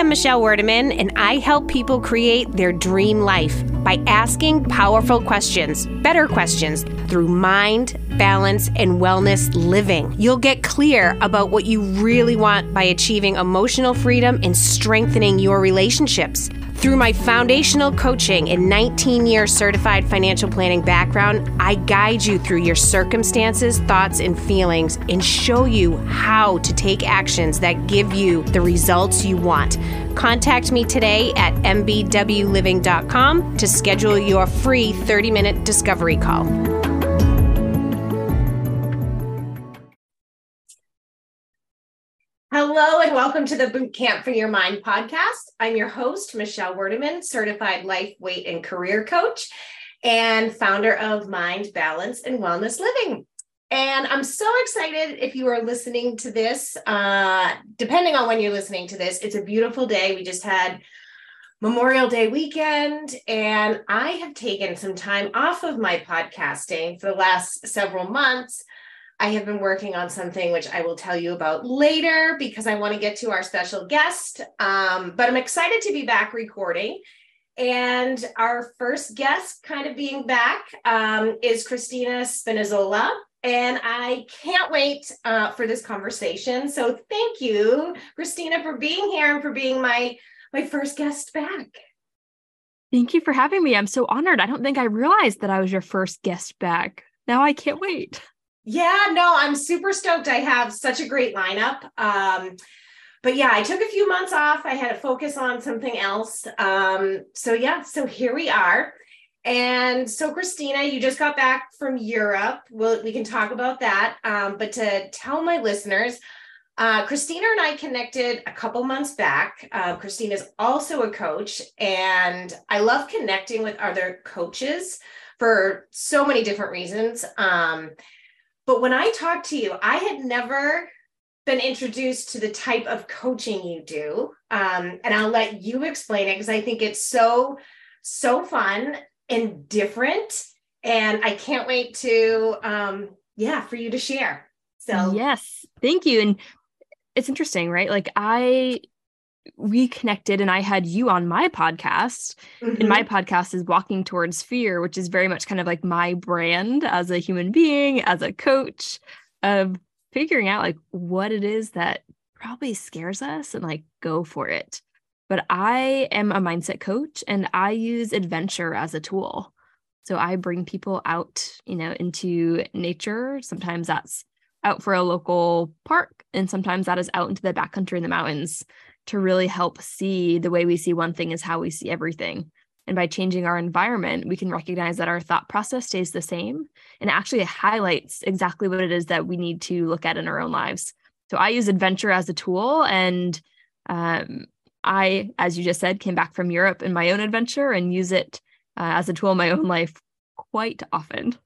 am Michelle Werdeman, and I help people create their dream life by asking powerful questions, better questions, through mind, balance, and wellness living. You'll get clear about what you really want by achieving emotional freedom and strengthening your relationships. Through my foundational coaching and 19 year certified financial planning background, I guide you through your circumstances, thoughts, and feelings and show you how to take actions that give you the results you want. Contact me today at mbwliving.com to schedule your free 30 minute discovery call. Hello and welcome to the Boot Camp for Your Mind podcast. I'm your host, Michelle Werdeman, certified life, weight, and career coach, and founder of Mind, Balance, and Wellness Living. And I'm so excited if you are listening to this. Uh, depending on when you're listening to this, it's a beautiful day. We just had Memorial Day weekend, and I have taken some time off of my podcasting for the last several months I have been working on something which I will tell you about later because I want to get to our special guest. Um, but I'm excited to be back recording. And our first guest, kind of being back, um, is Christina Spinazola. And I can't wait uh, for this conversation. So thank you, Christina, for being here and for being my my first guest back. Thank you for having me. I'm so honored. I don't think I realized that I was your first guest back. Now I can't wait. Yeah, no, I'm super stoked. I have such a great lineup. Um, but yeah, I took a few months off. I had to focus on something else. Um, so yeah, so here we are. And so, Christina, you just got back from Europe. Well, we can talk about that. Um, but to tell my listeners, uh, Christina and I connected a couple months back. Uh, Christina is also a coach, and I love connecting with other coaches for so many different reasons. Um, but when I talked to you, I had never been introduced to the type of coaching you do. Um, and I'll let you explain it because I think it's so, so fun and different. And I can't wait to, um, yeah, for you to share. So, yes, thank you. And it's interesting, right? Like, I we connected and I had you on my podcast. Mm-hmm. And my podcast is Walking Towards Fear, which is very much kind of like my brand as a human being, as a coach of figuring out like what it is that probably scares us and like go for it. But I am a mindset coach and I use adventure as a tool. So I bring people out, you know, into nature. Sometimes that's out for a local park, and sometimes that is out into the backcountry in the mountains to really help see the way we see one thing is how we see everything. And by changing our environment, we can recognize that our thought process stays the same and actually highlights exactly what it is that we need to look at in our own lives. So I use adventure as a tool. And um, I, as you just said, came back from Europe in my own adventure and use it uh, as a tool in my own life quite often.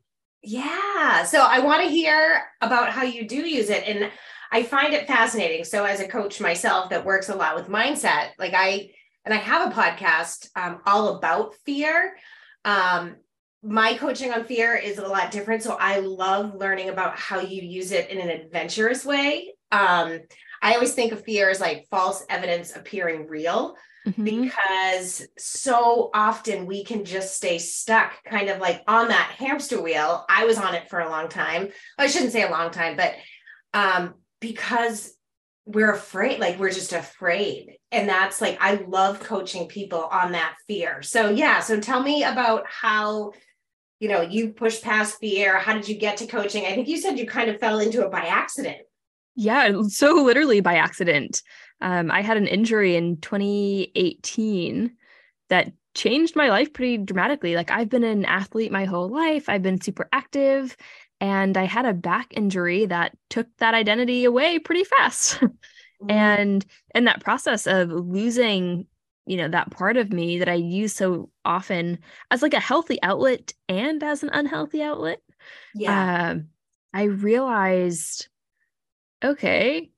Yeah. So I want to hear about how you do use it. And I find it fascinating. So as a coach myself that works a lot with mindset, like I and I have a podcast um, all about fear. Um, my coaching on fear is a lot different. So I love learning about how you use it in an adventurous way. Um, I always think of fear as like false evidence appearing real. Mm-hmm. Because so often we can just stay stuck, kind of like on that hamster wheel. I was on it for a long time. I shouldn't say a long time, but um, because we're afraid like we're just afraid. And that's like i love coaching people on that fear. So yeah so tell me about how you know you pushed past fear. How did you get to coaching? I think you said you kind of fell into it by accident. Yeah so literally by accident. Um, i had an injury in 2018 that changed my life pretty dramatically. Like i've been an athlete my whole life. I've been super active and I had a back injury that took that identity away pretty fast. mm-hmm. And in that process of losing, you know, that part of me that I use so often as like a healthy outlet and as an unhealthy outlet, yeah, uh, I realized, okay,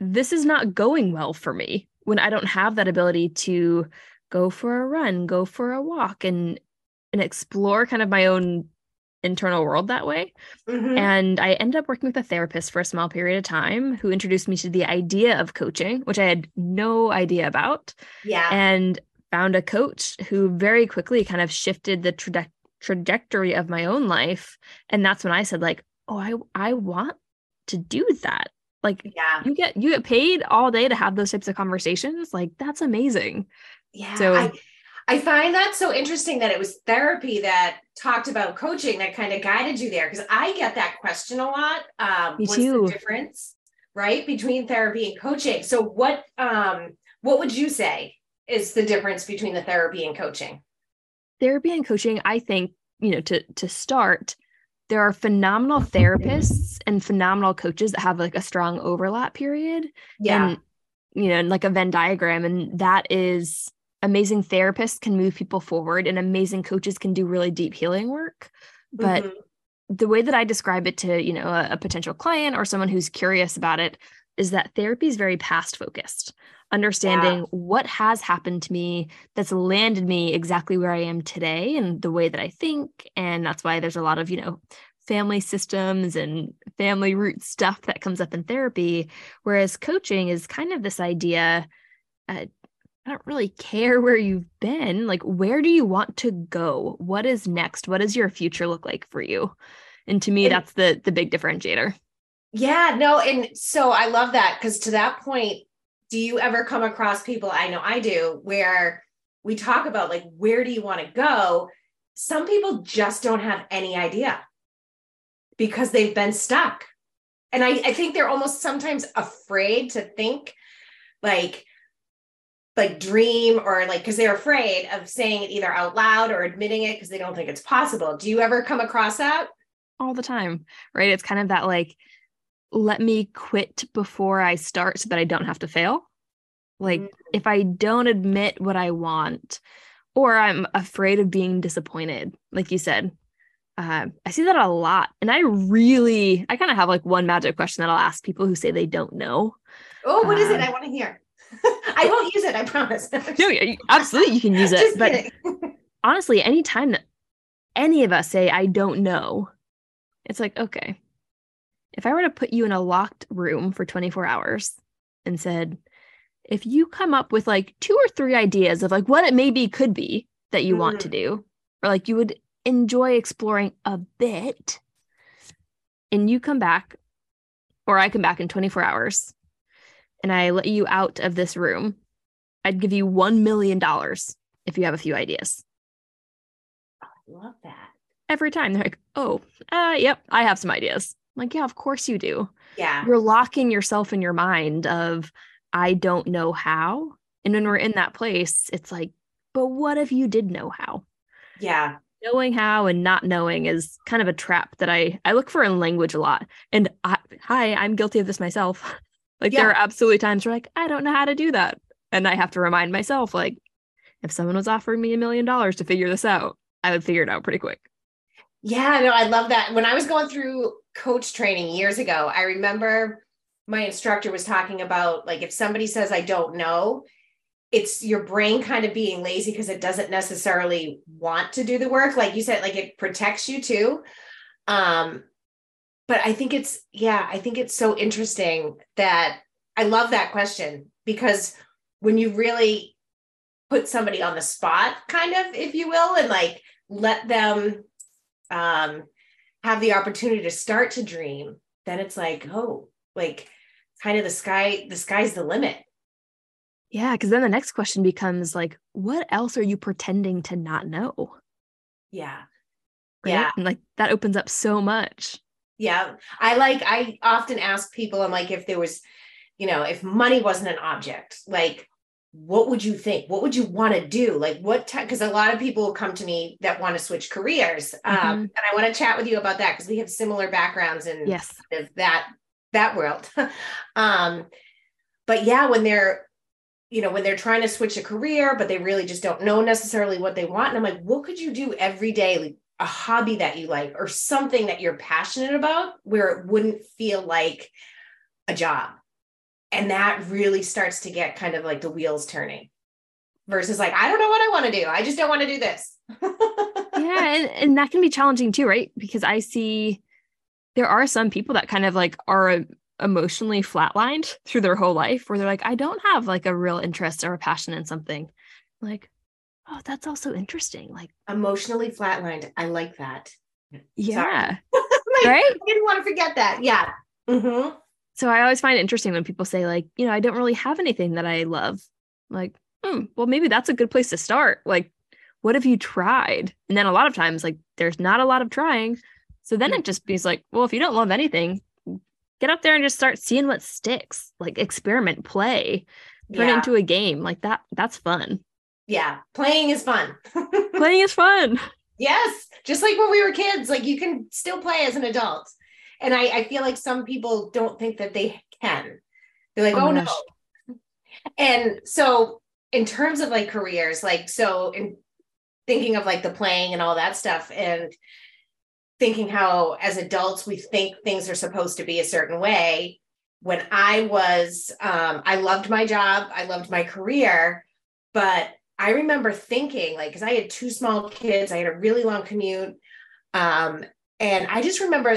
this is not going well for me when I don't have that ability to go for a run, go for a walk, and and explore kind of my own internal world that way. Mm-hmm. And I ended up working with a therapist for a small period of time who introduced me to the idea of coaching, which I had no idea about. Yeah. And found a coach who very quickly kind of shifted the tra- trajectory of my own life. And that's when I said, like, oh, I I want to do that. Like yeah. you get you get paid all day to have those types of conversations. Like that's amazing. Yeah. So I, I find that so interesting that it was therapy that talked about coaching that kind of guided you there. Cause I get that question a lot. Um, Me what's too. the difference, right? Between therapy and coaching. So what um what would you say is the difference between the therapy and coaching? Therapy and coaching, I think, you know, to to start, there are phenomenal therapists and phenomenal coaches that have like a strong overlap period. Yeah. And, you know, and like a Venn diagram. And that is amazing therapists can move people forward and amazing coaches can do really deep healing work. But mm-hmm. the way that I describe it to, you know, a, a potential client or someone who's curious about it is that therapy is very past focused understanding yeah. what has happened to me that's landed me exactly where I am today and the way that I think. And that's why there's a lot of, you know, family systems and family root stuff that comes up in therapy. Whereas coaching is kind of this idea. Uh, I don't really care where you've been. Like, where do you want to go? What is next? What does your future look like for you? And to me, and, that's the the big differentiator. Yeah, no, and so I love that because to that point, do you ever come across people i know i do where we talk about like where do you want to go some people just don't have any idea because they've been stuck and I, I think they're almost sometimes afraid to think like like dream or like because they're afraid of saying it either out loud or admitting it because they don't think it's possible do you ever come across that all the time right it's kind of that like let me quit before I start so that I don't have to fail. Like mm-hmm. if I don't admit what I want, or I'm afraid of being disappointed, like you said, uh, I see that a lot. And I really, I kind of have like one magic question that I'll ask people who say they don't know. Oh, what uh, is it? I want to hear. I won't use it. I promise. no, absolutely, you can use it. but honestly, anytime that any of us say I don't know, it's like okay, if I were to put you in a locked room for 24 hours and said, if you come up with like two or three ideas of like what it maybe could be that you mm-hmm. want to mm. do, or like you would enjoy exploring a bit, and you come back, or I come back in 24 hours, and I let you out of this room, I'd give you $1 million if you have a few ideas. I love that. Every time they're like, oh, uh, yep, I have some ideas like, yeah, of course you do. Yeah. You're locking yourself in your mind of, I don't know how. And when we're in that place, it's like, but what if you did know how? Yeah. Knowing how and not knowing is kind of a trap that I I look for in language a lot. And I, hi, I'm guilty of this myself. like yeah. there are absolutely times where like I don't know how to do that, and I have to remind myself like, if someone was offering me a million dollars to figure this out, I would figure it out pretty quick. Yeah, no, I love that. When I was going through coach training years ago, I remember my instructor was talking about like if somebody says I don't know, it's your brain kind of being lazy because it doesn't necessarily want to do the work. Like you said, like it protects you too. Um, but I think it's yeah, I think it's so interesting that I love that question because when you really put somebody on the spot, kind of, if you will, and like let them um have the opportunity to start to dream, then it's like, oh, like kind of the sky, the sky's the limit. Yeah, because then the next question becomes like, what else are you pretending to not know? Yeah. Right? Yeah. And like that opens up so much. Yeah. I like, I often ask people, I'm like, if there was, you know, if money wasn't an object, like what would you think? What would you want to do? Like what because a lot of people come to me that want to switch careers. Um, mm-hmm. And I want to chat with you about that because we have similar backgrounds in yes. that that world. um, but yeah, when they're you know, when they're trying to switch a career, but they really just don't know necessarily what they want. And I'm like, what could you do every day? Like a hobby that you like or something that you're passionate about where it wouldn't feel like a job and that really starts to get kind of like the wheels turning versus like, I don't know what I want to do. I just don't want to do this. yeah, and, and that can be challenging too, right? Because I see there are some people that kind of like are emotionally flatlined through their whole life where they're like, I don't have like a real interest or a passion in something. Like, oh, that's also interesting. Like emotionally flatlined. I like that. Yeah. like, right? I didn't want to forget that. Yeah. Mm-hmm. So I always find it interesting when people say, like, you know, I don't really have anything that I love. like, hmm, well, maybe that's a good place to start. Like, what have you tried? And then a lot of times, like, there's not a lot of trying. So then it just be like, well, if you don't love anything, get up there and just start seeing what sticks. Like experiment, play, turn yeah. it into a game. Like that, that's fun. Yeah. Playing is fun. playing is fun. Yes. Just like when we were kids, like you can still play as an adult. And I, I feel like some people don't think that they can. They're like, oh, oh no. And so in terms of like careers, like so in thinking of like the playing and all that stuff and thinking how as adults we think things are supposed to be a certain way when i was um, i loved my job i loved my career but i remember thinking like because i had two small kids i had a really long commute um, and i just remember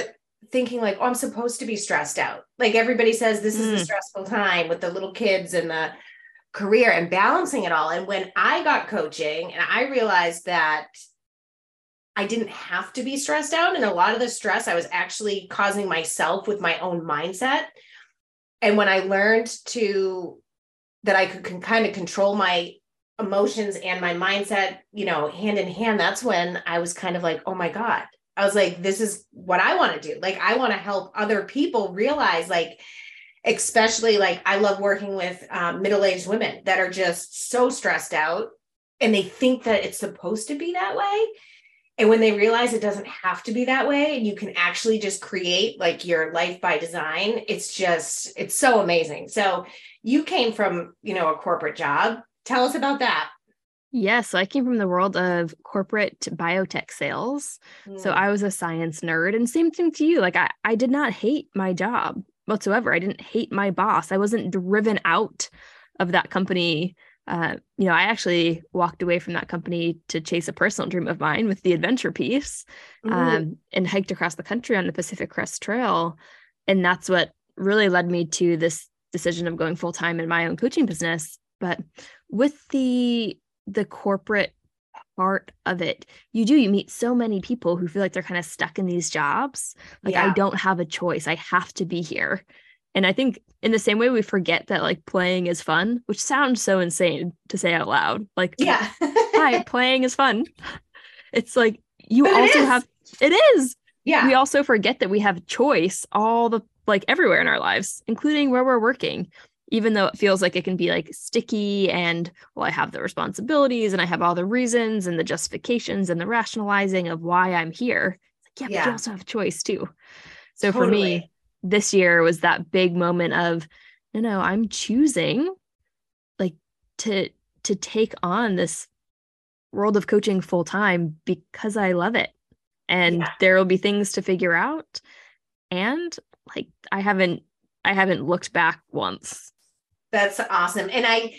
thinking like oh i'm supposed to be stressed out like everybody says this mm. is a stressful time with the little kids and the career and balancing it all and when i got coaching and i realized that I didn't have to be stressed out. And a lot of the stress I was actually causing myself with my own mindset. And when I learned to that I could can kind of control my emotions and my mindset, you know, hand in hand, that's when I was kind of like, oh my God. I was like, this is what I want to do. Like, I want to help other people realize, like, especially like I love working with um, middle aged women that are just so stressed out and they think that it's supposed to be that way and when they realize it doesn't have to be that way and you can actually just create like your life by design it's just it's so amazing so you came from you know a corporate job tell us about that Yes, so I came from the world of corporate biotech sales. Mm. So I was a science nerd and same thing to you. Like I, I did not hate my job whatsoever. I didn't hate my boss. I wasn't driven out of that company uh, you know, I actually walked away from that company to chase a personal dream of mine with the adventure piece mm-hmm. um, and hiked across the country on the Pacific Crest Trail. And that's what really led me to this decision of going full time in my own coaching business. But with the the corporate part of it, you do you meet so many people who feel like they're kind of stuck in these jobs. Like yeah. I don't have a choice. I have to be here. And I think in the same way we forget that like playing is fun, which sounds so insane to say out loud. Like, yeah, hi, playing is fun. It's like you but also have it is. Yeah. We also forget that we have choice all the like everywhere in our lives, including where we're working. Even though it feels like it can be like sticky and well, I have the responsibilities and I have all the reasons and the justifications and the rationalizing of why I'm here. Like, yeah, yeah. but you also have choice too. So totally. for me, this year was that big moment of no no i'm choosing like to to take on this world of coaching full time because i love it and yeah. there will be things to figure out and like i haven't i haven't looked back once that's awesome and i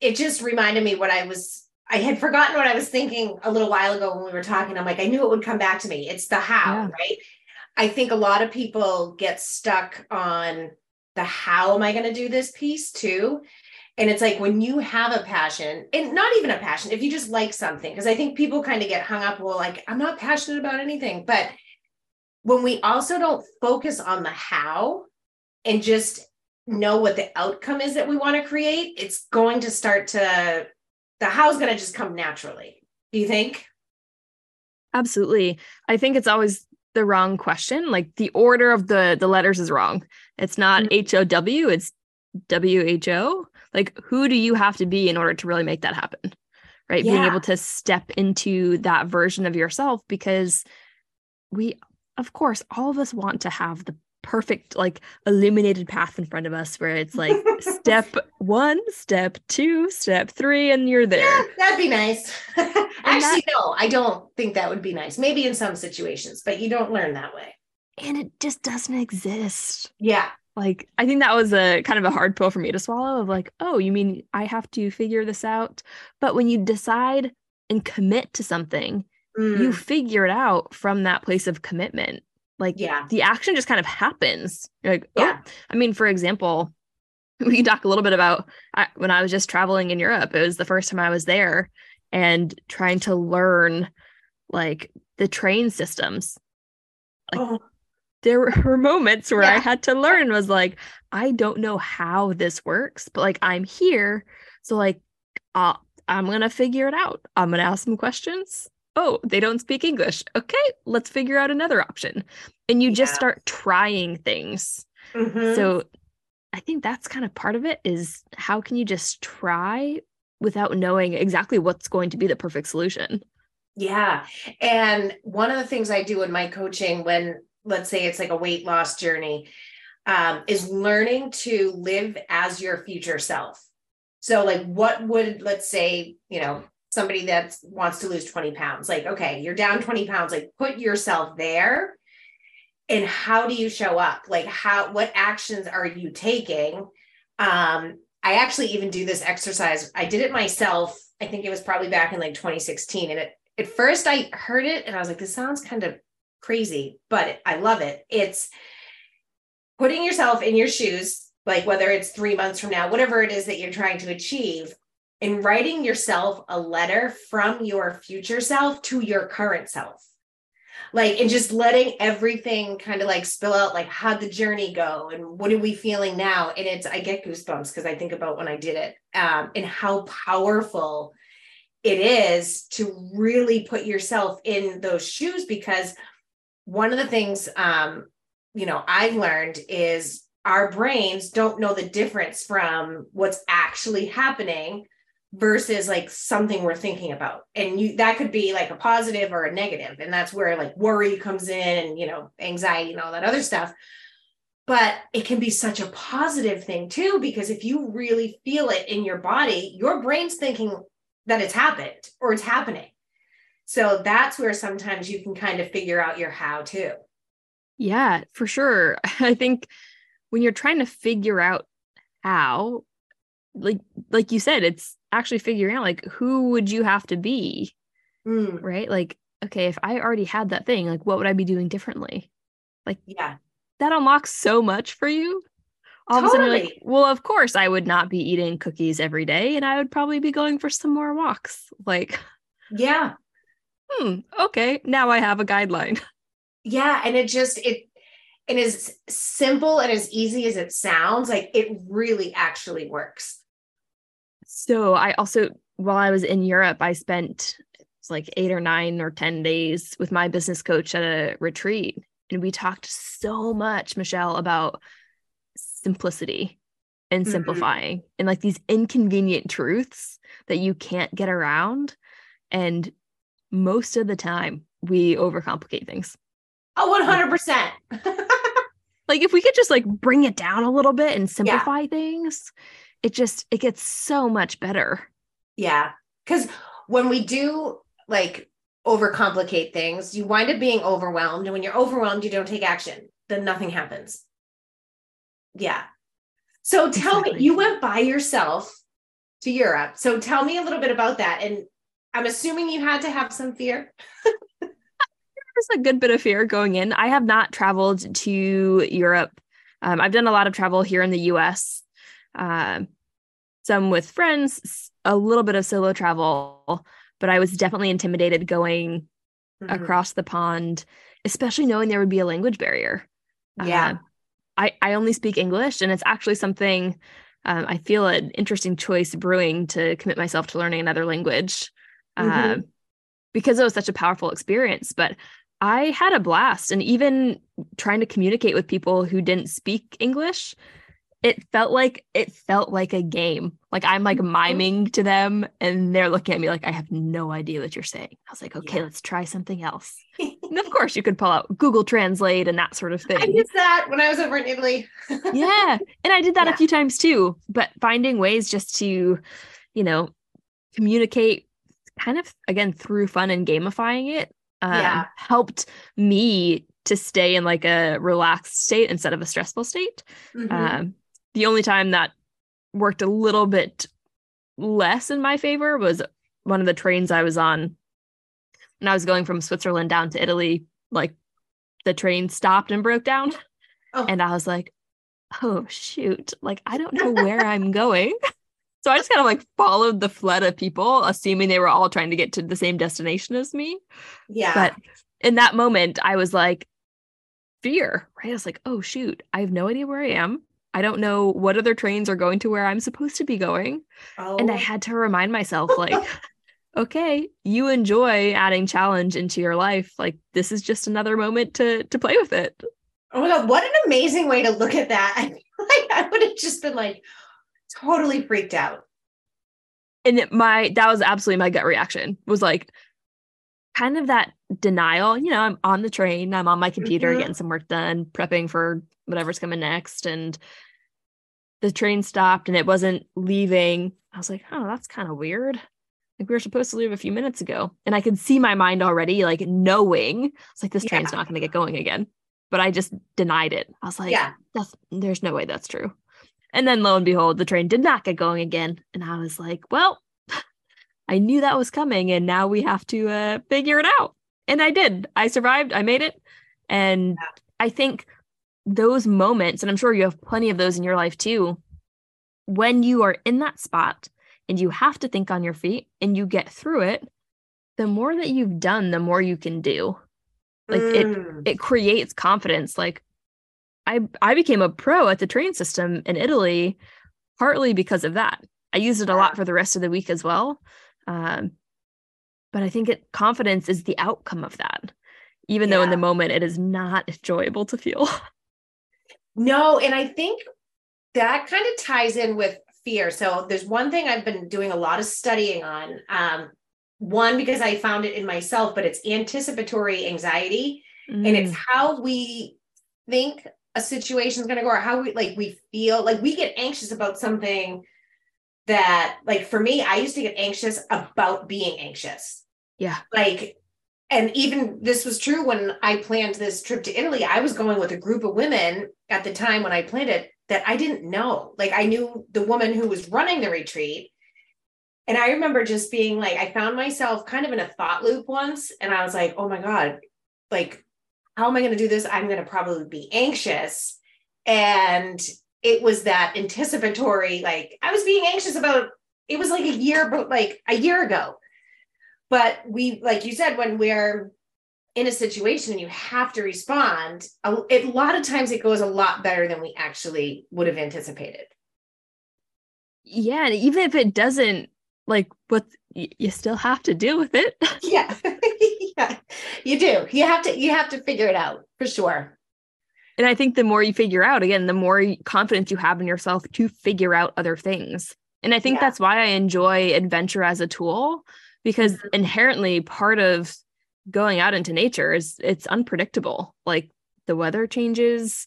it just reminded me what i was I had forgotten what I was thinking a little while ago when we were talking. I'm like, I knew it would come back to me. It's the how, yeah. right? I think a lot of people get stuck on the how am I going to do this piece too. And it's like when you have a passion, and not even a passion, if you just like something, because I think people kind of get hung up, well, like, I'm not passionate about anything. But when we also don't focus on the how and just know what the outcome is that we want to create, it's going to start to, the how is going to just come naturally. Do you think? Absolutely. I think it's always the wrong question. Like the order of the the letters is wrong. It's not mm-hmm. H O W, it's W H O. Like who do you have to be in order to really make that happen? Right? Yeah. Being able to step into that version of yourself because we of course all of us want to have the perfect like illuminated path in front of us where it's like step one step two step three and you're there. yeah, that'd be nice. Actually that, no i don't think that would be nice. Maybe in some situations but you don't learn that way. And it just doesn't exist. Yeah. Like i think that was a kind of a hard pill for me to swallow of like oh you mean i have to figure this out? But when you decide and commit to something, Mm, you figure it out from that place of commitment. Like yeah. the action just kind of happens. You're like, Yeah. oh, I mean, for example, we can talk a little bit about I, when I was just traveling in Europe. It was the first time I was there and trying to learn like the train systems. like- Oh, There were moments where I had to learn was like, I don't know how this works, but like I'm here. So like uh, I'm gonna figure it out. I'm gonna ask some questions. Oh, they don't speak English. Okay, let's figure out another option. And you just Yeah. start trying things. mhm. So I think that's kind of part of it is how can you just try without knowing exactly what's going to be the perfect solution? Yeah. And one of the things I do in my coaching when, let's say it's like a weight loss journey, um, is learning to live as your future self. So, like, what would, let's say, you know, somebody that wants to lose 20 pounds, like, okay, you're down 20 pounds, like, put yourself there. And how do you show up? Like, how, what actions are you taking? Um, I actually even do this exercise. I did it myself. I think it was probably back in like 2016. And it, at first I heard it and I was like, this sounds kind of crazy, but I love it. It's putting yourself in your shoes, like whether it's three months from now, whatever it is that you're trying to achieve, and writing yourself a letter from your future self to your current self. Like, and just letting everything kind of like spill out, like, how'd the journey go? And what are we feeling now? And it's, I get goosebumps because I think about when I did it um, and how powerful it is to really put yourself in those shoes because one of the things um you know i've learned is our brains don't know the difference from what's actually happening versus like something we're thinking about and you that could be like a positive or a negative and that's where like worry comes in and you know anxiety and all that other stuff but it can be such a positive thing too because if you really feel it in your body your brain's thinking that it's happened or it's happening. So that's where sometimes you can kind of figure out your how to. Yeah, for sure. I think when you're trying to figure out how, like like you said, it's actually figuring out like who would you have to be, Mm, right? Like, okay, if I already had that thing, like what would I be doing differently? Like yeah. That unlocks so much for you. All of a sudden like, Totally. well, of course I would not be eating cookies every day and I would probably be going for some more walks. Like, Yeah. hmm, okay, now I have a guideline. Yeah. And it just, it, and as simple and as easy as it sounds, like it really actually works. So I also, while I was in Europe, I spent like eight or nine or 10 days with my business coach at a retreat. And we talked so much, Michelle, about simplicity and Mhm. simplifying and like these inconvenient truths that you can't get around. And most of the time, we overcomplicate things. Oh, 100%. Like if we could just like bring it down a little bit and simplify things, it just it gets so much better. yeah. Because when we do like overcomplicate things, you wind up being overwhelmed. And when you're overwhelmed, you don't take action, then nothing happens. Yeah. So tell Exactly. me, you went by yourself to Europe. So tell me a little bit about that. And I'm assuming you had to have some fear. There's a good bit of fear going in. I have not traveled to Europe. Um, I've done a lot of travel here in the US, um, some with friends, a little bit of solo travel, but I was definitely intimidated going Mhm. across the pond, especially knowing there would be a language barrier. Yeah. Uh, I, I only speak English, and it's actually something um, I feel an interesting choice brewing to commit myself to learning another language Mhm. um, because it was such a powerful experience. But I had a blast, and even trying to communicate with people who didn't speak English, it felt like it felt like a game. Like I'm like Mhm. miming to them, and they're looking at me like I have no idea what you're saying. I was like, okay, Yeah. let's try something else. And of course, you could pull out Google Translate and that sort of thing. I used that when I was over in Italy. yeah. And I did that Yeah. a few times too, but finding ways just to, you know, communicate kind of again through fun and gamifying it um, Yeah. helped me to stay in like a relaxed state instead of a stressful state. Mhm. Um, the only time that worked a little bit less in my favor was one of the trains I was on when I was going from Switzerland down to Italy, like the train stopped and broke down. Oh. And I was like, oh, shoot. Like, I don't know where I'm going. So I just kind of like followed the flood of people, assuming they were all trying to get to the same destination as me. Yeah. But in that moment, I was like, fear, right? I was like, oh, shoot, I have no idea where I am. I don't know what other trains are going to where I'm supposed to be going. Oh. And I oh. had to remind myself, like, okay, you enjoy adding challenge into your life. Like, this is just another moment to to play with it. Oh my god, what an amazing way to look at that. I like I would have just been like, totally freaked out. And my that was absolutely my gut reaction was like kind of that denial. You know, I'm on the train, I'm on my computer mm-hmm. getting some work done, prepping for whatever's coming next. And the train stopped and it wasn't leaving. I was like, oh, that's kind of weird. Like we were supposed to leave a few minutes ago. And I could see my mind already, like knowing it's like this train's yeah. not gonna get going again. But I just denied it. I was like, yeah, that's there's no way that's true. And then lo and behold, the train did not get going again. And I was like, well, I knew that was coming. And now we have to uh, figure it out. And I did. I survived. I made it. And yeah. I think those moments, and I'm sure you have plenty of those in your life too, when you are in that spot and you have to think on your feet and you get through it, the more that you've done, the more you can do. Like mm. it it creates confidence. Like, I I became a pro at the train system in Italy, partly because of that. I used it a lot for the rest of the week as well. Um, but I think it confidence is the outcome of that, even yeah. though in the moment it is not enjoyable to feel. No, and I think that kind of ties in with fear. So there's one thing I've been doing a lot of studying on. Um, one because I found it in myself, but it's anticipatory anxiety, mm. and it's mm. how we think a situation is going to go or how we like we feel like we get anxious about something that like for me i used to get anxious about being anxious yeah like and even this was true when i planned this trip to italy i was going with a group of women at the time when i planned it that i didn't know like i knew the woman who was running the retreat and i remember just being like i found myself kind of in a thought loop once and i was like oh my god like how am I going to do this? I'm going to probably be anxious. And it was that anticipatory, like I was being anxious about it was like a year, but like a year ago. But we, like you said, when we're in a situation and you have to respond, a, a lot of times it goes a lot better than we actually would have anticipated. Yeah. And even if it doesn't, like what you still have to deal with it. yeah. yeah. You do. You have to you have to figure it out for sure. And I think the more you figure out, again, the more confidence you have in yourself to figure out other things. And I think yeah. that's why I enjoy adventure as a tool because mm-hmm. inherently part of going out into nature is it's unpredictable. Like the weather changes,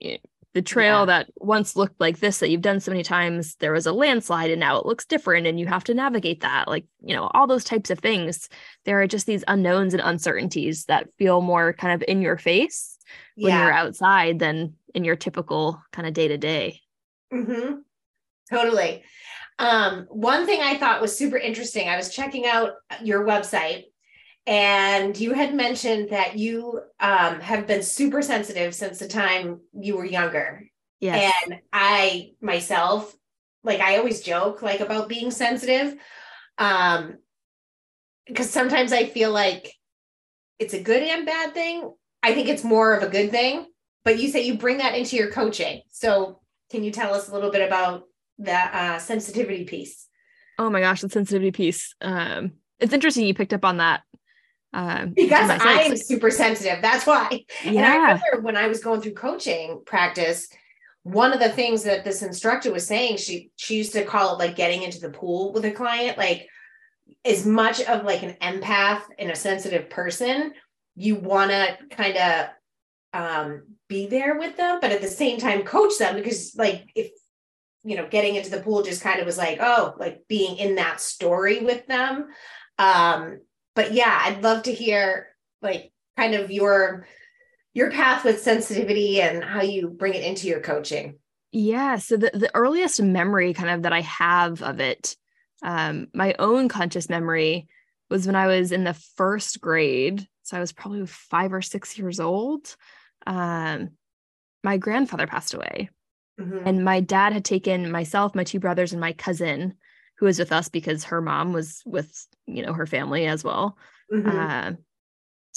the trail yeah. that once looked like this that you've done so many times there was a landslide and now it looks different and you have to navigate that like you know all those types of things there are just these unknowns and uncertainties that feel more kind of in your face yeah. when you're outside than in your typical kind of day to day totally um, one thing i thought was super interesting i was checking out your website and you had mentioned that you um, have been super sensitive since the time you were younger. Yes. And I myself, like I always joke like about being sensitive. Um, because sometimes I feel like it's a good and bad thing. I think it's more of a good thing. But you say you bring that into your coaching. So can you tell us a little bit about the uh, sensitivity piece? Oh my gosh, the sensitivity piece. Um, it's interesting you picked up on that um, because I am super sensitive. That's why. Yeah. And I remember when I was going through coaching practice, one of the things that this instructor was saying, she she used to call it like getting into the pool with a client, like as much of like an empath and a sensitive person, you want to kind of um, be there with them, but at the same time coach them because like if you know getting into the pool just kind of was like oh like being in that story with them um but yeah, I'd love to hear like kind of your your path with sensitivity and how you bring it into your coaching. Yeah. So the, the earliest memory kind of that I have of it Um, my own conscious memory was when I was in the first grade. So I was probably five or six years old. Um, my grandfather passed away. Mm-hmm. And my dad had taken myself, my two brothers, and my cousin, who was with us because her mom was with, you know, her family as well. Mm-hmm. Uh,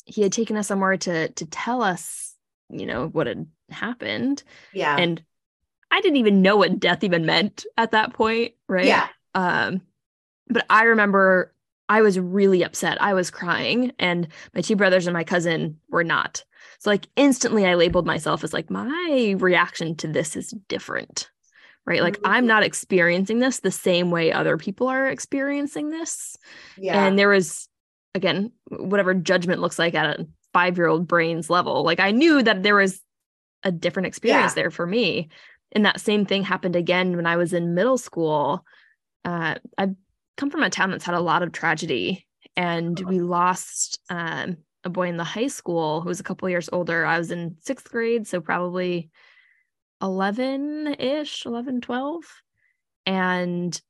he had taken us somewhere to to tell us, you know, what had happened. Yeah. And I didn't even know what death even meant at that point, right? Yeah. Um, but I remember I was really upset. I was crying, and my two brothers and my cousin were not. So, like, instantly, I labeled myself as like, my reaction to this is different, right? Like, mm-hmm. I'm not experiencing this the same way other people are experiencing this. Yeah. And there was, again, whatever judgment looks like at a five year old brain's level. Like, I knew that there was a different experience yeah. there for me. And that same thing happened again when I was in middle school. Uh, I've come from a town that's had a lot of tragedy, and we lost um, a boy in the high school who was a couple years older. I was in sixth grade, so probably 11 ish, 11, 12. And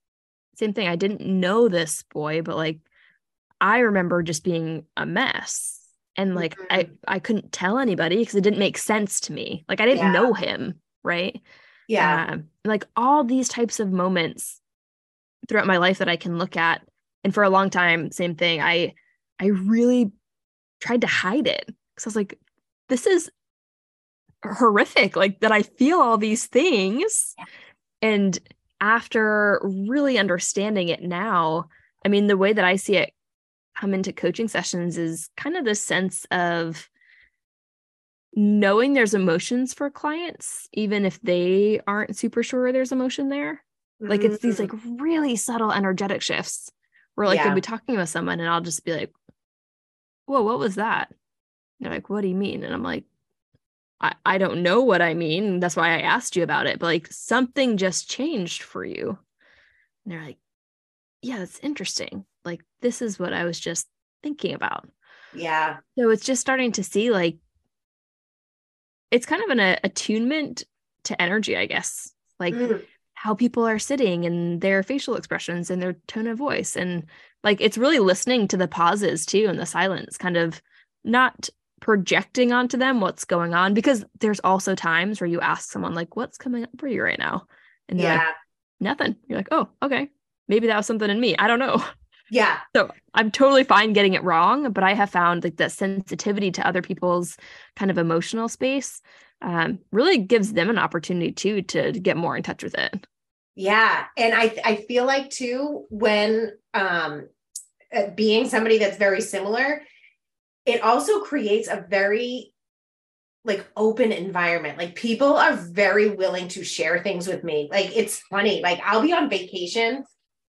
same thing, I didn't know this boy, but like I remember just being a mess. And like mm-hmm. I I couldn't tell anybody because it didn't make sense to me. Like I didn't yeah. know him, right? Yeah. Um, like all these types of moments throughout my life that I can look at. And for a long time, same thing. I I really tried to hide it because I was like, this is horrific. Like that I feel all these things. Yeah. And after really understanding it now, I mean, the way that I see it come into coaching sessions is kind of the sense of knowing there's emotions for clients, even if they aren't super sure there's emotion there. Like it's these like mm-hmm. really subtle energetic shifts where like yeah. I'll be talking with someone and I'll just be like, whoa, what was that? And they're like, what do you mean? And I'm like, I, I don't know what I mean. That's why I asked you about it. But like something just changed for you. And they're like, yeah, that's interesting. Like this is what I was just thinking about. Yeah. So it's just starting to see like it's kind of an a, attunement to energy, I guess. Like mm how people are sitting and their facial expressions and their tone of voice and like it's really listening to the pauses too and the silence kind of not projecting onto them what's going on because there's also times where you ask someone like what's coming up for you right now? And they're yeah. like nothing. You're like oh okay. Maybe that was something in me. I don't know. Yeah. So i'm totally fine getting it wrong but i have found like that sensitivity to other people's kind of emotional space um, really gives them an opportunity too to, to get more in touch with it. Yeah. And I, I feel like too, when um, being somebody that's very similar, it also creates a very like open environment. Like people are very willing to share things with me. Like it's funny. Like I'll be on vacation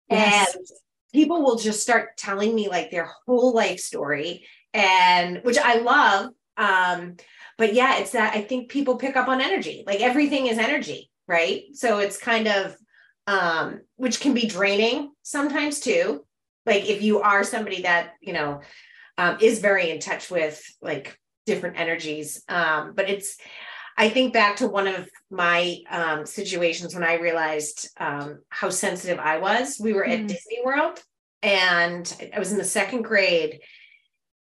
yes. and people will just start telling me like their whole life story and which I love. Um, but yeah, it's that I think people pick up on energy. Like everything is energy, right? So it's kind of um, which can be draining sometimes too. Like if you are somebody that, you know, um, is very in touch with like different energies. Um, but it's, I think back to one of my um, situations when I realized um, how sensitive I was. We were at mm. Disney World and I was in the second grade.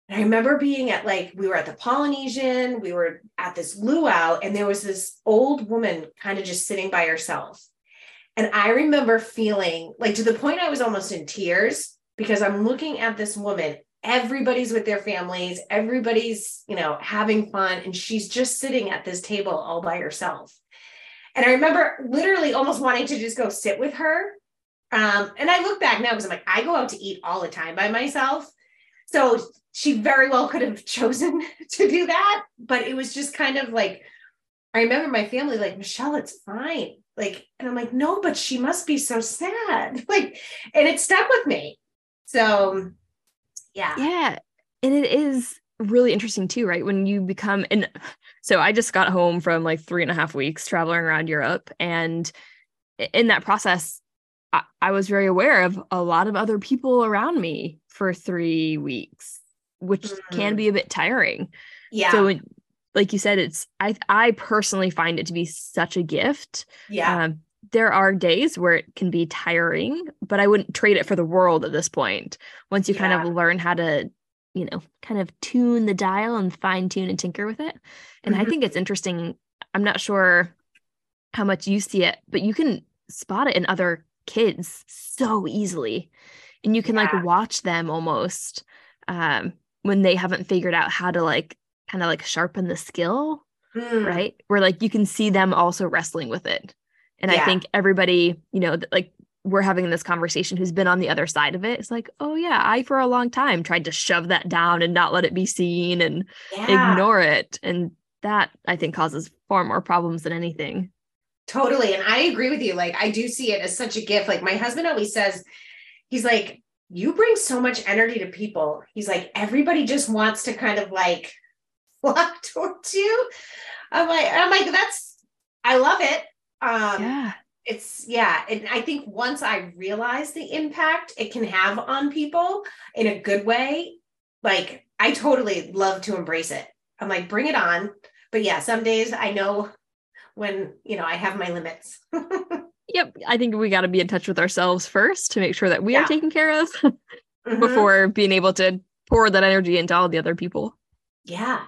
And I remember being at like, we were at the Polynesian, we were at this luau, and there was this old woman kind of just sitting by herself. And I remember feeling like to the point I was almost in tears because I'm looking at this woman. Everybody's with their families, everybody's, you know, having fun. And she's just sitting at this table all by herself. And I remember literally almost wanting to just go sit with her. Um, and I look back now because I'm like, I go out to eat all the time by myself. So she very well could have chosen to do that. But it was just kind of like, I remember my family like, Michelle, it's fine like and i'm like no but she must be so sad like and it stuck with me so yeah yeah and it is really interesting too right when you become and so i just got home from like three and a half weeks traveling around europe and in that process I, I was very aware of a lot of other people around me for three weeks which mm-hmm. can be a bit tiring yeah so like you said, it's I I personally find it to be such a gift. Yeah. Um, there are days where it can be tiring, but I wouldn't trade it for the world at this point. Once you yeah. kind of learn how to, you know, kind of tune the dial and fine tune and tinker with it. And mm-hmm. I think it's interesting. I'm not sure how much you see it, but you can spot it in other kids so easily. And you can yeah. like watch them almost um, when they haven't figured out how to like kind of like sharpen the skill, mm. right? Where like you can see them also wrestling with it. And yeah. I think everybody, you know, like we're having this conversation who's been on the other side of it. It's like, oh yeah, I for a long time tried to shove that down and not let it be seen and yeah. ignore it. And that I think causes far more problems than anything. Totally. And I agree with you. Like I do see it as such a gift. Like my husband always says, he's like, you bring so much energy to people. He's like, everybody just wants to kind of like flock towards you. I'm like, I'm like, that's I love it. Um, yeah. It's yeah, and I think once I realize the impact it can have on people in a good way, like I totally love to embrace it. I'm like, bring it on. But yeah, some days I know when you know I have my limits. yep, I think we got to be in touch with ourselves first to make sure that we yeah. are taken care of mm-hmm. before being able to pour that energy into all the other people. Yeah.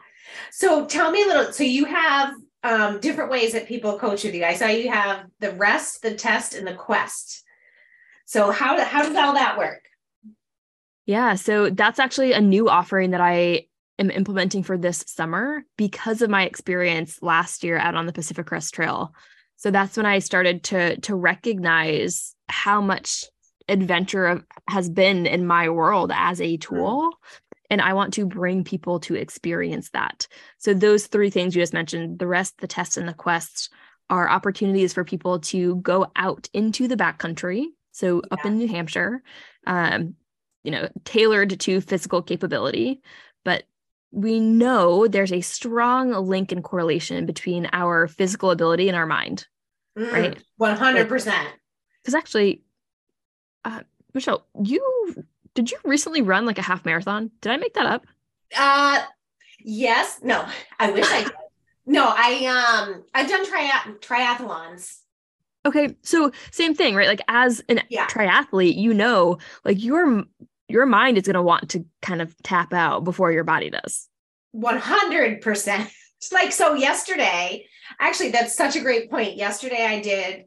So tell me a little. So you have um, different ways that people coach with you. I saw you have the rest, the test, and the quest. So how how does all that work? Yeah, so that's actually a new offering that I am implementing for this summer because of my experience last year out on the Pacific Crest Trail. So that's when I started to to recognize how much adventure has been in my world as a tool and I want to bring people to experience that. So, those three things you just mentioned the rest, the test, and the quest are opportunities for people to go out into the backcountry. So, yeah. up in New Hampshire, um, you know, tailored to physical capability. But we know there's a strong link and correlation between our physical ability and our mind, mm, right? 100%. Because actually, uh, Michelle, you did you recently run like a half marathon? Did I make that up? Uh yes. No, I wish I did. No, I um I've done tri- triathlons. Okay, so same thing, right? Like as an yeah. triathlete, you know, like your your mind is going to want to kind of tap out before your body does. 100%. like so yesterday, actually that's such a great point. Yesterday I did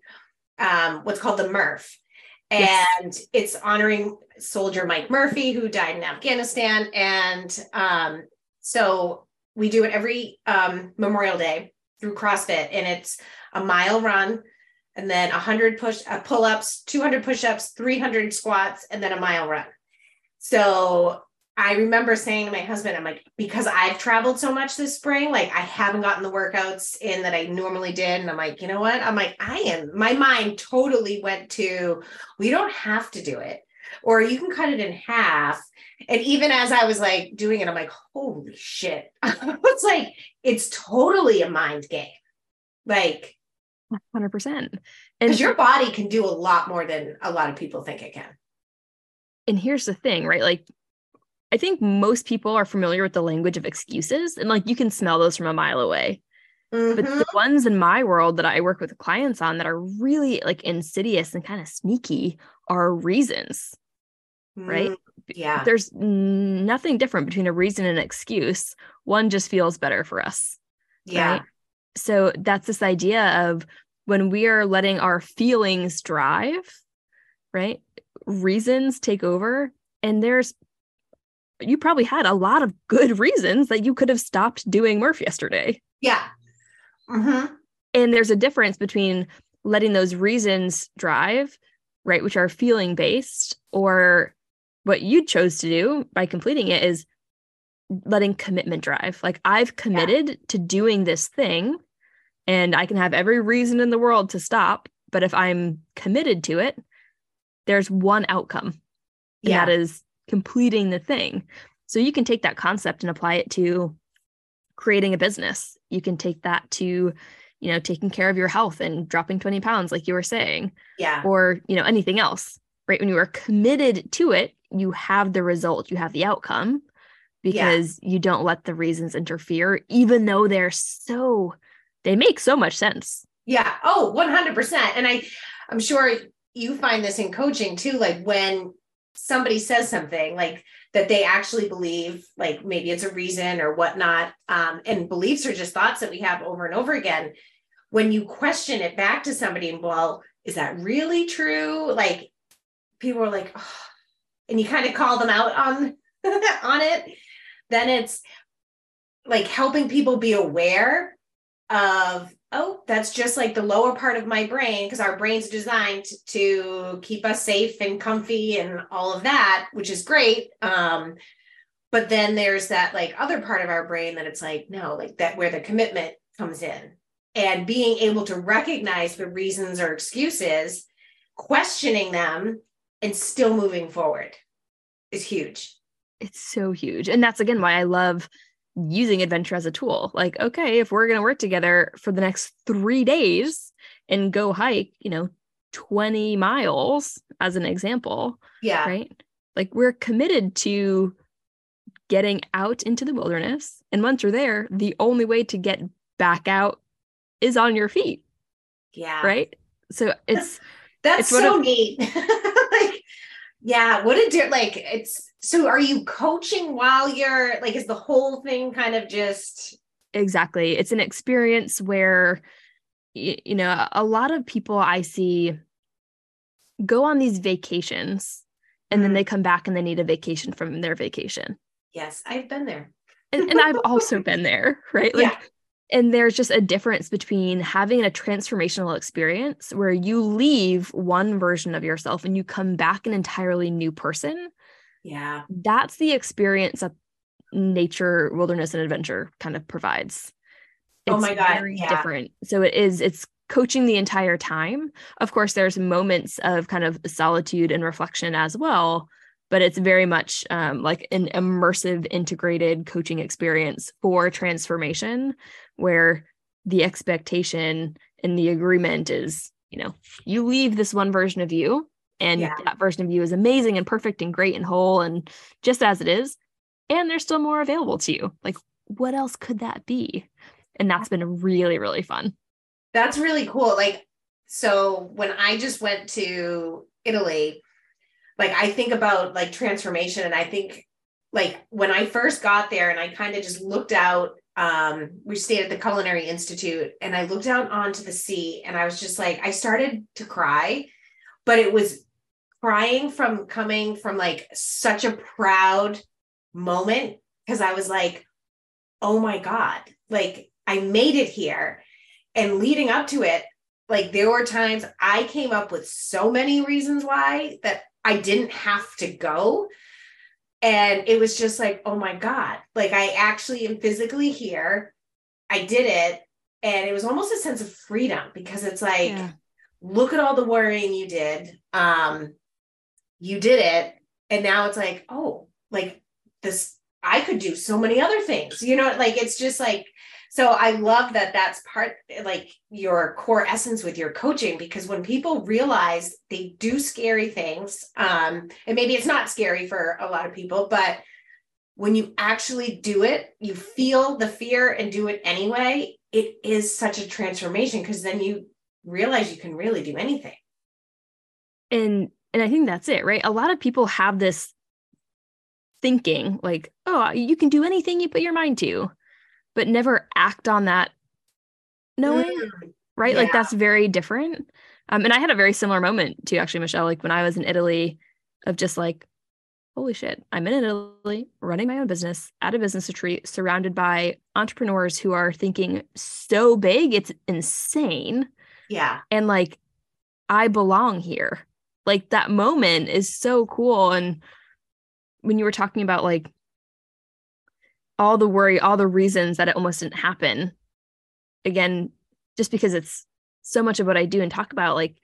um what's called the Murph and yes. it's honoring soldier Mike Murphy who died in Afghanistan. And um, so we do it every um, Memorial Day through CrossFit, and it's a mile run, and then 100 push uh, pull-ups, 200 push-ups, 300 squats, and then a mile run. So I remember saying to my husband, I'm like, because I've traveled so much this spring, like I haven't gotten the workouts in that I normally did. And I'm like, you know what? I'm like, I am, my mind totally went to, we don't have to do it, or you can cut it in half. And even as I was like doing it, I'm like, holy shit. it's like, it's totally a mind game. Like, 100%. Because your body can do a lot more than a lot of people think it can. And here's the thing, right? Like, I think most people are familiar with the language of excuses and like you can smell those from a mile away. Mm-hmm. But the mm-hmm. ones in my world that I work with clients on that are really like insidious and kind of sneaky are reasons. Mm-hmm. Right? Mm, yeah. There's nothing different between a reason and an excuse. One just feels better for us. Yeah. Right? So that's this idea of when we are letting our feelings drive, right? Reasons take over. And there's you probably had a lot of good reasons that you could have stopped doing Murph yesterday. Yeah. Mm-hmm. And there's a difference between letting those reasons drive, right, which are feeling based, or what you chose to do by completing it is letting commitment drive. Like I've committed yeah. to doing this thing and I can have every reason in the world to stop. But if I'm committed to it, there's one outcome. And yeah. that is completing the thing. So you can take that concept and apply it to creating a business. You can take that to, you know, taking care of your health and dropping 20 pounds, like you were saying. Yeah. Or, you know, anything else, right? When you are committed to it, you have the result, you have the outcome because yeah. you don't let the reasons interfere, even though they're so, they make so much sense. Yeah. Oh, 100%. And I, I'm sure you find this in coaching too. Like when somebody says something like that they actually believe, like maybe it's a reason or whatnot. Um, and beliefs are just thoughts that we have over and over again. When you question it back to somebody, and well, is that really true? Like people are like, oh, and you kind of call them out on on it. Then it's like helping people be aware of oh that's just like the lower part of my brain because our brain's designed to keep us safe and comfy and all of that which is great um but then there's that like other part of our brain that it's like no like that where the commitment comes in. And being able to recognize the reasons or excuses questioning them and still moving forward is huge. It's so huge. And that's again why i love using adventure as a tool. Like, okay, if we're going to work together for the next three days and go hike, you know, 20 miles as an example. Yeah. Right. Like, we're committed to getting out into the wilderness. And once you're there, the only way to get back out is on your feet. Yeah. Right. So it's, that's it's so neat. like, yeah. What a do like, it's, so are you coaching while you're like is the whole thing kind of just exactly. It's an experience where you know a lot of people i see go on these vacations and then mm-hmm. they come back and they need a vacation from their vacation. Yes i've been there. And, and i've also been there right? Like yeah. and there's just a difference between having a transformational experience where you leave one version of yourself and you come back an entirely new person yeah. That's the experience that nature, wilderness, and adventure kind of provides. It's oh my God. Very yeah. different. So it is, it's coaching the entire time. Of course, there's moments of kind of solitude and reflection as well, but it's very much um, like an immersive, integrated coaching experience for transformation where the expectation and the agreement is, you know, you leave this one version of you and yeah. that version of you is amazing and perfect and great and whole and just as it is. And there's still more available to you. Like what else could that be? And that's been really really fun. That's really cool. Like so when i just went to italy like i think about like transformation and i think like when i first got there and i kind of just looked out um we stayed at the culinary institute and i looked out onto the sea and i was just like i started to cry but it was crying from coming from like such a proud moment because I was like, oh my God, like I made it here. And leading up to it, like there were times I came up with so many reasons why that I didn't have to go. And it was just like, oh my God, like I actually am physically here. I did it. And it was almost a sense of freedom because it's like, yeah. look at all the worrying you did. Um, you did it. And now it's like oh like this i could do so many other things you know like it's just like so i love that that's part like your core essence with your coaching because when people realize they do scary things um and maybe it's not scary for a lot of people but when you actually do it you feel the fear and do it anyway it is such a transformation because then you realize you can really do anything. And and I think that's it, right? A lot of people have this thinking like, oh, you can do anything you put your mind to, but never act on that knowing, mm, right? Yeah. Like that's very different. Um, and I had a very similar moment to actually, Michelle, like when I was in Italy, of just like, holy shit, I'm in Italy running my own business at a business retreat, surrounded by entrepreneurs who are thinking so big, it's insane. Yeah. And like, I belong here like that moment is so cool. And when you were talking about like all the worry all the reasons that it almost didn't happen again just because it's so much of what I do and talk about like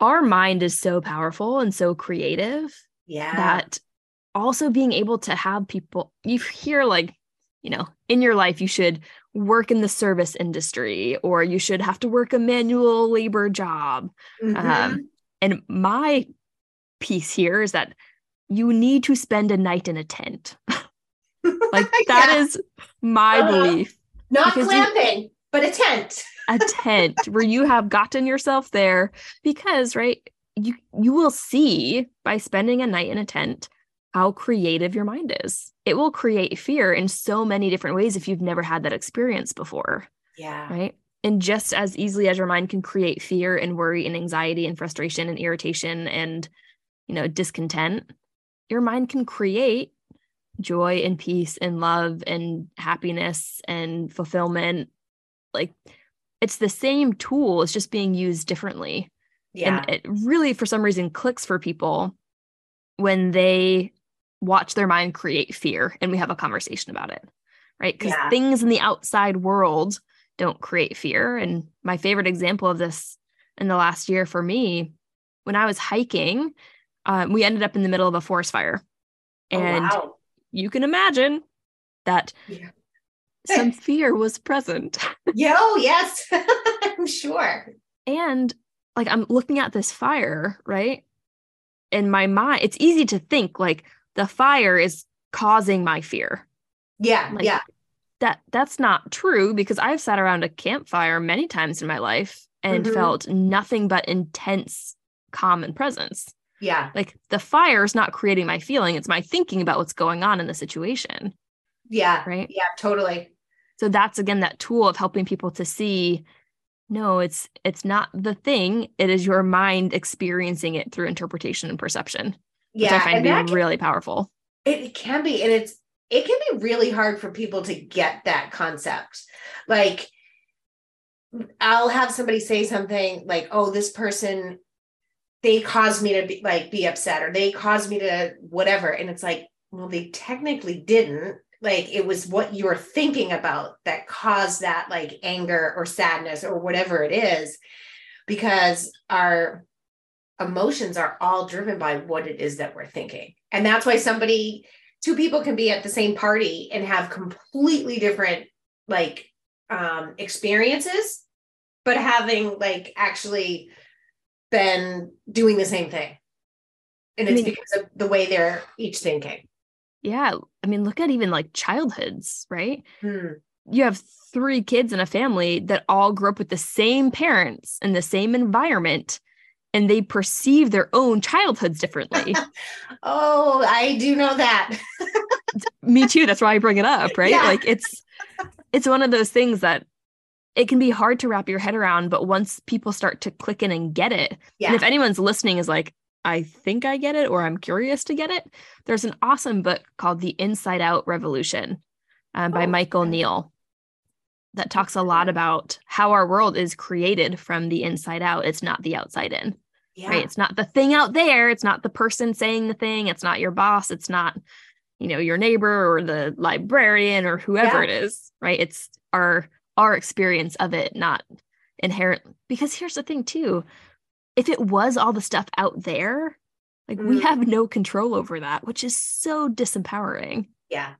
our mind is so powerful and so creative yeah. that also being able to have people you hear like you know in your life you should work in the service industry or you should have to work a manual labor job. Mm-hmm. um, and my piece here is that you need to spend a night in a tent. like that yeah. is my uh, belief. Not glamping, you, but a tent. a tent where you have gotten yourself there because, right, you you will see by spending a night in a tent how creative your mind is. It will create fear in so many different ways if you've never had that experience before. Yeah. Right. And just as easily as your mind can create fear and worry and anxiety and frustration and irritation and, you know, discontent, your mind can create joy and peace and love and happiness and fulfillment. Like it's the same tool, it's just being used differently. Yeah. And it really, for some reason, clicks for people when they watch their mind create fear and we have a conversation about it. Right. Because Yeah. things in the outside world don't create fear. And my favorite example of this in the last year for me, when I was hiking, um, we ended up in the middle of a forest fire. Oh, And wow. you can imagine that Yeah. some fear was present. Yeah, oh, yes. I'm sure. And like I'm looking at this fire, right? In my mind, it's easy to think like the fire is causing my fear. Yeah. Like, yeah. That that's not true because I've sat around a campfire many times in my life and Mhm. felt nothing but intense calm and presence. Yeah. Like the fire is not creating my feeling, it's my thinking about what's going on in the situation, Yeah. right? Yeah. Totally. so that's again that tool of helping people to see no it's it's not the thing it is your mind experiencing it through interpretation and perception Yeah. which i find to be can- really powerful it can be, and it's it can be really hard for people to get that concept. Like, I'll have somebody say something like, "Oh, this person, they caused me to be like be upset, or they caused me to whatever," and it's like, well, they technically didn't. Like, it was what you're thinking about that caused that like anger or sadness or whatever it is, because our emotions are all driven by what it is that we're thinking. And that's why somebody, two people can be at the same party and have completely different like um experiences, but having like actually been doing the same thing. And I it's mean- because of the way they're each thinking. yeah i mean look at even like childhoods right Hmm. you have three kids in a family that all grew up with the same parents in the same environment and they perceive their own childhoods differently Oh, I do know that. me too that's why i bring it up right Yeah. like it's it's one of those things that it can be hard to wrap your head around but once people start to click in and get it Yeah. and if anyone's listening is like i think i get it or i'm curious to get it there's an awesome book called the inside out revolution um, by Oh, michael okay. Neill that talks a lot about how our world is created from the inside out it's not the outside in yeah. right it's not the thing out there it's not the person saying the thing it's not your boss it's not you know your neighbor or the librarian or whoever Yeah. it is right it's our our experience of it not inherent because here's the thing too if it was all the stuff out there like we Mhm. have no control over that which is so disempowering Yeah.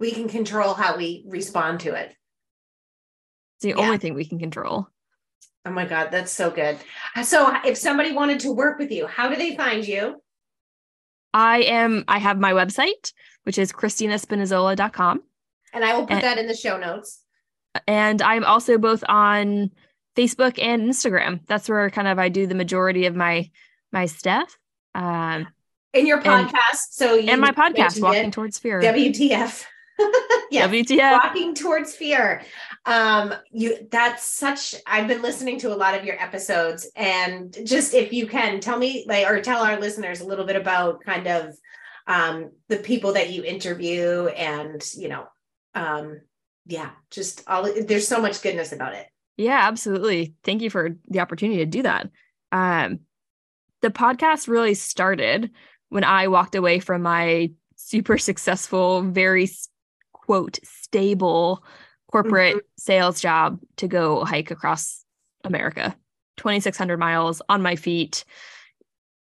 We can control how we respond to it. it's the Yeah. only thing we can control Oh my God, that's so good. So, if somebody wanted to work with you, how do they find you? i am i have my website which is christinaspinazola.com And I will put And- that in the show notes. and I'm also both on Facebook and Instagram. That's where kind of I do the majority of my my stuff. Um, In your And- podcast. so, you and my podcast, Walking Towards Fear. WTF. yeah. WTF. Walking towards fear. Um, you that's such I've been listening to a lot of your episodes, and just if you can tell me like or tell our listeners a little bit about kind of um the people that you interview and you know um yeah just all there's so much goodness about it Yeah, absolutely. Thank you for the opportunity to do that. Um, the podcast really started when I walked away from my super successful, very quote stable corporate sales job to go hike across America, 2,600 miles on my feet,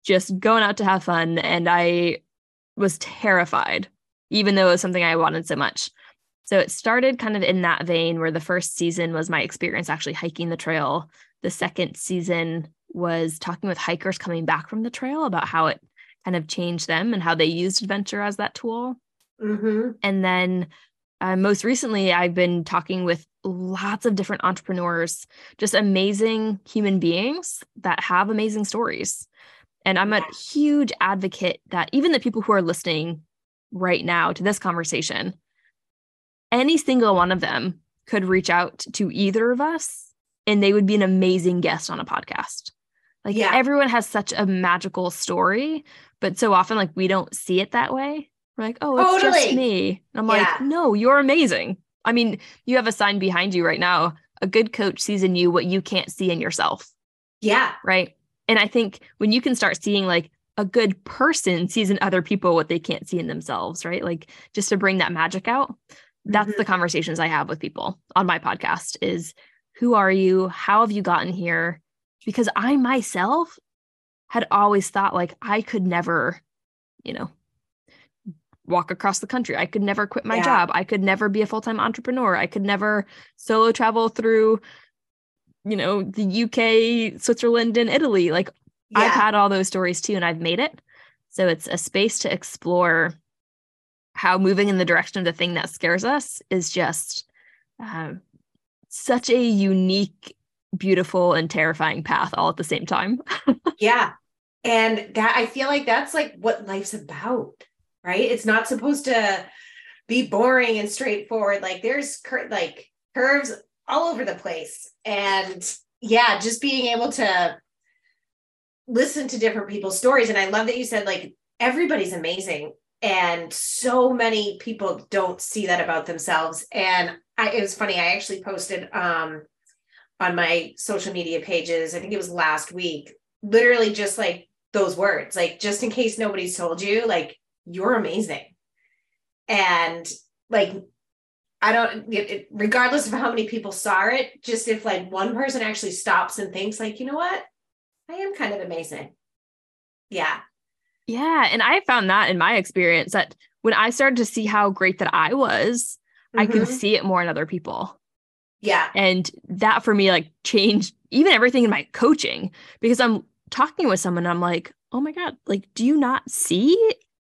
just going out to have fun. And I was terrified, even though it was something I wanted so much. So it started kind of in that vein where the first season was my experience actually hiking the trail. The second season was talking with hikers coming back from the trail about how it kind of changed them and how they used adventure as that tool. mm-hmm. And then uh, most recently, I've been talking with lots of different entrepreneurs, just amazing human beings that have amazing stories. And I'm a huge advocate that even the people who are listening right now to this conversation, any single one of them could reach out to either of us and they would be an amazing guest on a podcast. Like yeah. everyone has such a magical story, but so often like we don't see it that way. We're like, oh, it's totally. just me. And I'm yeah. like, no, you're amazing. I mean, you have a sign behind you right now. A good coach sees in you what you can't see in yourself. Yeah. Right. And I think when you can start seeing like a good person sees in other people what they can't see in themselves, right? Like just to bring that magic out. That's mm-hmm. the conversations I have with people on my podcast is who are you? How have you gotten here? Because I myself had always thought like I could never, you know, walk across the country. I could never quit my yeah. job. I could never be a full-time entrepreneur. I could never solo travel through you know, the UK, Switzerland and Italy. Like yeah. I've had all those stories too and I've made it. So it's a space to explore how moving in the direction of the thing that scares us is just um, such a unique, beautiful, and terrifying path all at the same time. yeah. And that I feel like that's like what life's about right? It's not supposed to be boring and straightforward. Like there's cur- like curves all over the place. And yeah, just being able to listen to different people's stories. And I love that you said like everybody's amazing. And so many people don't see that about themselves. And I, it was funny. I actually posted um, on my social media pages, I think it was last week, literally just like those words, like just in case nobody's told you, like you're amazing. And like, I don't, it, it, regardless of how many people saw it, just if like one person actually stops and thinks, like, you know what? I am kind of amazing. Yeah. Yeah. And I found that in my experience that when I started to see how great that I was, mm-hmm. I could mm-hmm. see it more in other people. Yeah. And that for me, like, changed even everything in my coaching because I'm talking with someone, I'm like, oh my God, like, do you not see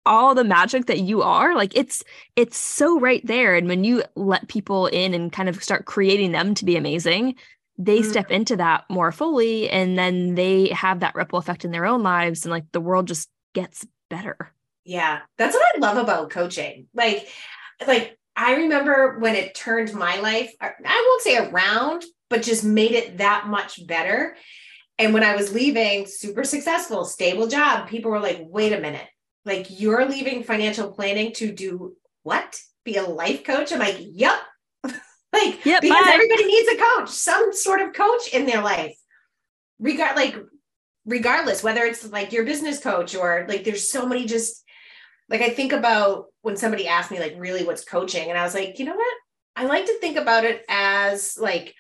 all the magic that you are like it's it's so right there. And when you let people in and kind of start creating them to be amazing they mm-hmm. step into that more fully and then they have that ripple effect in their own lives and like the world just gets better. Yeah that's what i love about coaching. Like like i remember when it turned my life i won't say around but just made it that much better. And when i was leaving super successful stable job people were like wait a minute like you're leaving financial planning to do what? Be a life coach? I'm like, yep. like yep, because bye. everybody needs a coach, some sort of coach in their life. Regard like regardless, whether it's like your business coach or like there's so many just like I think about when somebody asked me like really what's coaching, and I was like, you know what? I like to think about it as like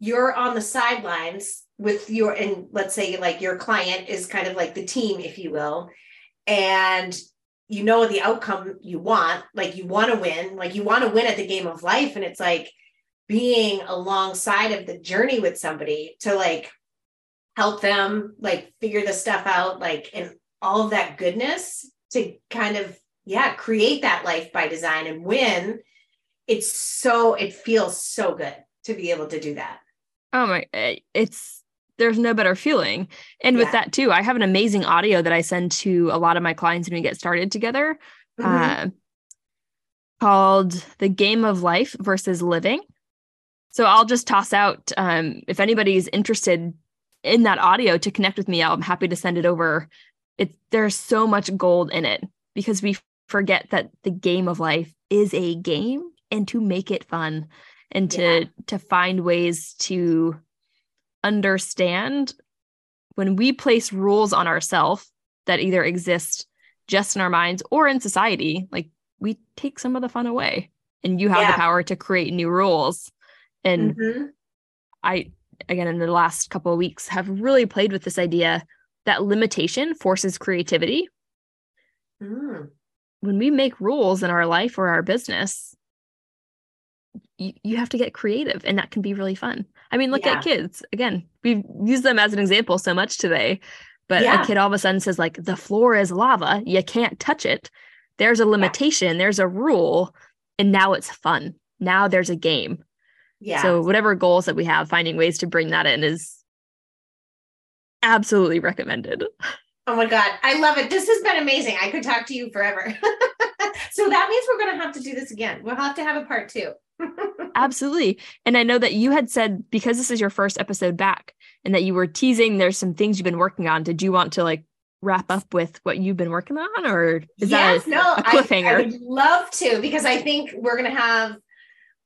you're on the sidelines with your and let's say like your client is kind of like the team, if you will and you know the outcome you want like you want to win like you want to win at the game of life. And it's like being alongside of the journey with somebody to like help them like figure the stuff out like and all of that goodness to kind of yeah create that life by design and win. It's so it feels so good to be able to do that. Oh my eh, it's there's no better feeling. And yeah. with that too, I have an amazing audio that I send to a lot of my clients when we get started together mm-hmm. uh, called The Game of Life versus Living. So I'll just toss out um, if anybody's interested in that audio to connect with me, I'm happy to send it over. It there's so much gold in it because we forget that the game of life is a game and to make it fun and to yeah. to find ways to understand when we place rules on ourselves that either exist just in our minds or in society, like we take some of the fun away and you have yeah. the power to create new rules. And mm-hmm. I, again, in the last couple of weeks, have really played with this idea that limitation forces creativity. Mm. When we make rules in our life or our business, you, you have to get creative and that can be really fun. I mean, look yeah. at kids. Again, we've used them as an example so much today. But yeah. a kid all of a sudden says, like, the floor is lava. You can't touch it. There's a limitation, yeah. there's a rule. and now it's fun. Now there's a game. Yeah. So whatever goals that we have, finding ways to bring that in is absolutely recommended. Oh my God. I love it. This has been amazing. I could talk to you forever. so that means we're going to have to do this again. We'll have to have a part two. Absolutely. And I know that you had said because this is your first episode back and that you were teasing there's some things you've been working on. Did you want to like wrap up with what you've been working on or is yes, that a, no, a cliffhanger? I, I would love to because I think we're going to have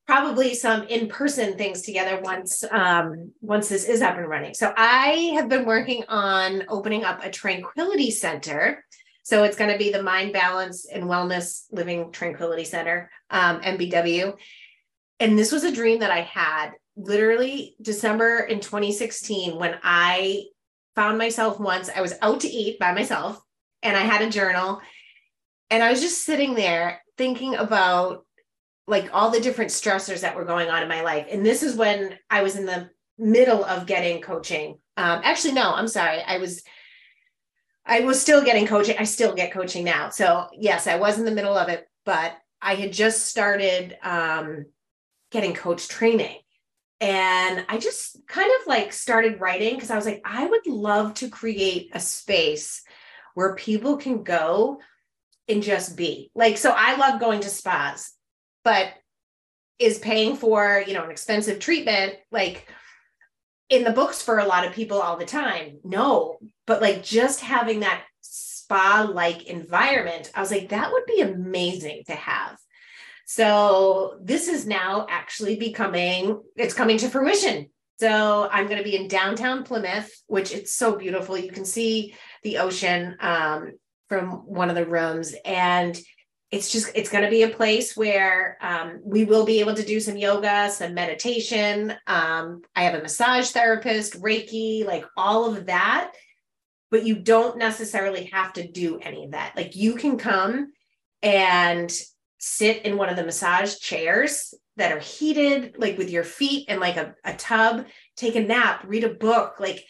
probably some in-person things together once um, once this is up and running. So I have been working on opening up a tranquility center. So it's going to be the Mind Balance and Wellness Living Tranquility Center, um, MBW. And this was a dream that I had literally December in 2016 when I found myself once, I was out to eat by myself and I had a journal and I was just sitting there thinking about like all the different stressors that were going on in my life. And this is when I was in the middle of getting coaching. Um, actually, no, I'm sorry. I was I was still getting coaching. I still get coaching now. So yes, I was in the middle of it, but I had just started um, getting coach training. And I just kind of like started writing because I was like, I would love to create a space where people can go and just be. Like, so I love going to spas, but is paying for, you know, an expensive treatment like in the books for a lot of people all the time? No, but like just having that spa like environment, I was like, that would be amazing to have. So this is now actually becoming, it's coming to fruition. So I'm going to be in downtown Plymouth, which it's so beautiful. You can see the ocean um, from one of the rooms. And it's just, it's going to be a place where um, we will be able to do some yoga, some meditation. Um, I have a massage therapist, Reiki, like all of that. But you don't necessarily have to do any of that. Like you can come and sit in one of the massage chairs that are heated, like with your feet and like a, a tub, take a nap, read a book, like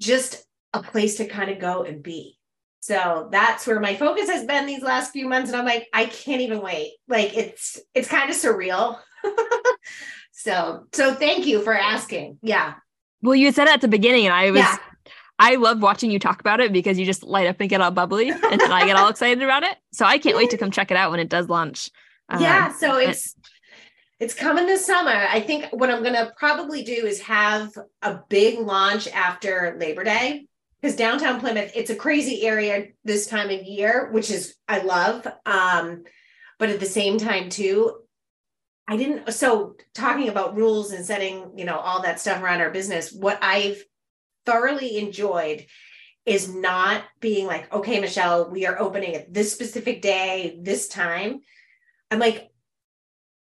just a place to kind of go and be. So that's where my focus has been these last few months. And I'm like, I can't even wait. Like it's it's kind of surreal. so so thank you for asking. Yeah. Well, you said at the beginning, and I was yeah. I love watching you talk about it because you just light up and get all bubbly, and then I get all excited about it. So I can't wait to come check it out when it does launch. Um, yeah, so it's it's coming this summer. I think what I'm going to probably do is have a big launch after Labor Day because downtown Plymouth, it's a crazy area this time of year, which is I love. Um, but at the same time, too, I didn't. So talking about rules and setting, you know, all that stuff around our business, what I've thoroughly enjoyed is not being like, okay, Michelle, we are opening at this specific day, this time. I'm like,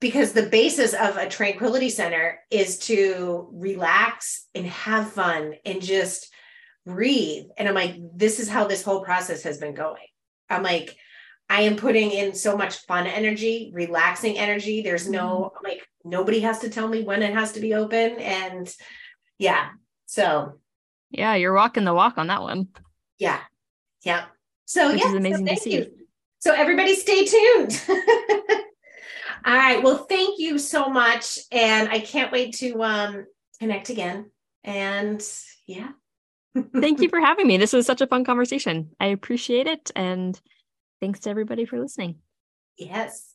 because the basis of a tranquility center is to relax and have fun and just breathe. And I'm like, this is how this whole process has been going. I'm like, I am putting in so much fun energy, relaxing energy. There's no, mm-hmm. like, nobody has to tell me when it has to be open. And yeah, so yeah, you're walking the walk on that one. Yeah. Yeah. So Which yeah, is amazing so to see. You. So everybody stay tuned. All right. Well, thank you so much. And I can't wait to um connect again. And yeah. thank you for having me. This was such a fun conversation. I appreciate it. And thanks to everybody for listening. Yes.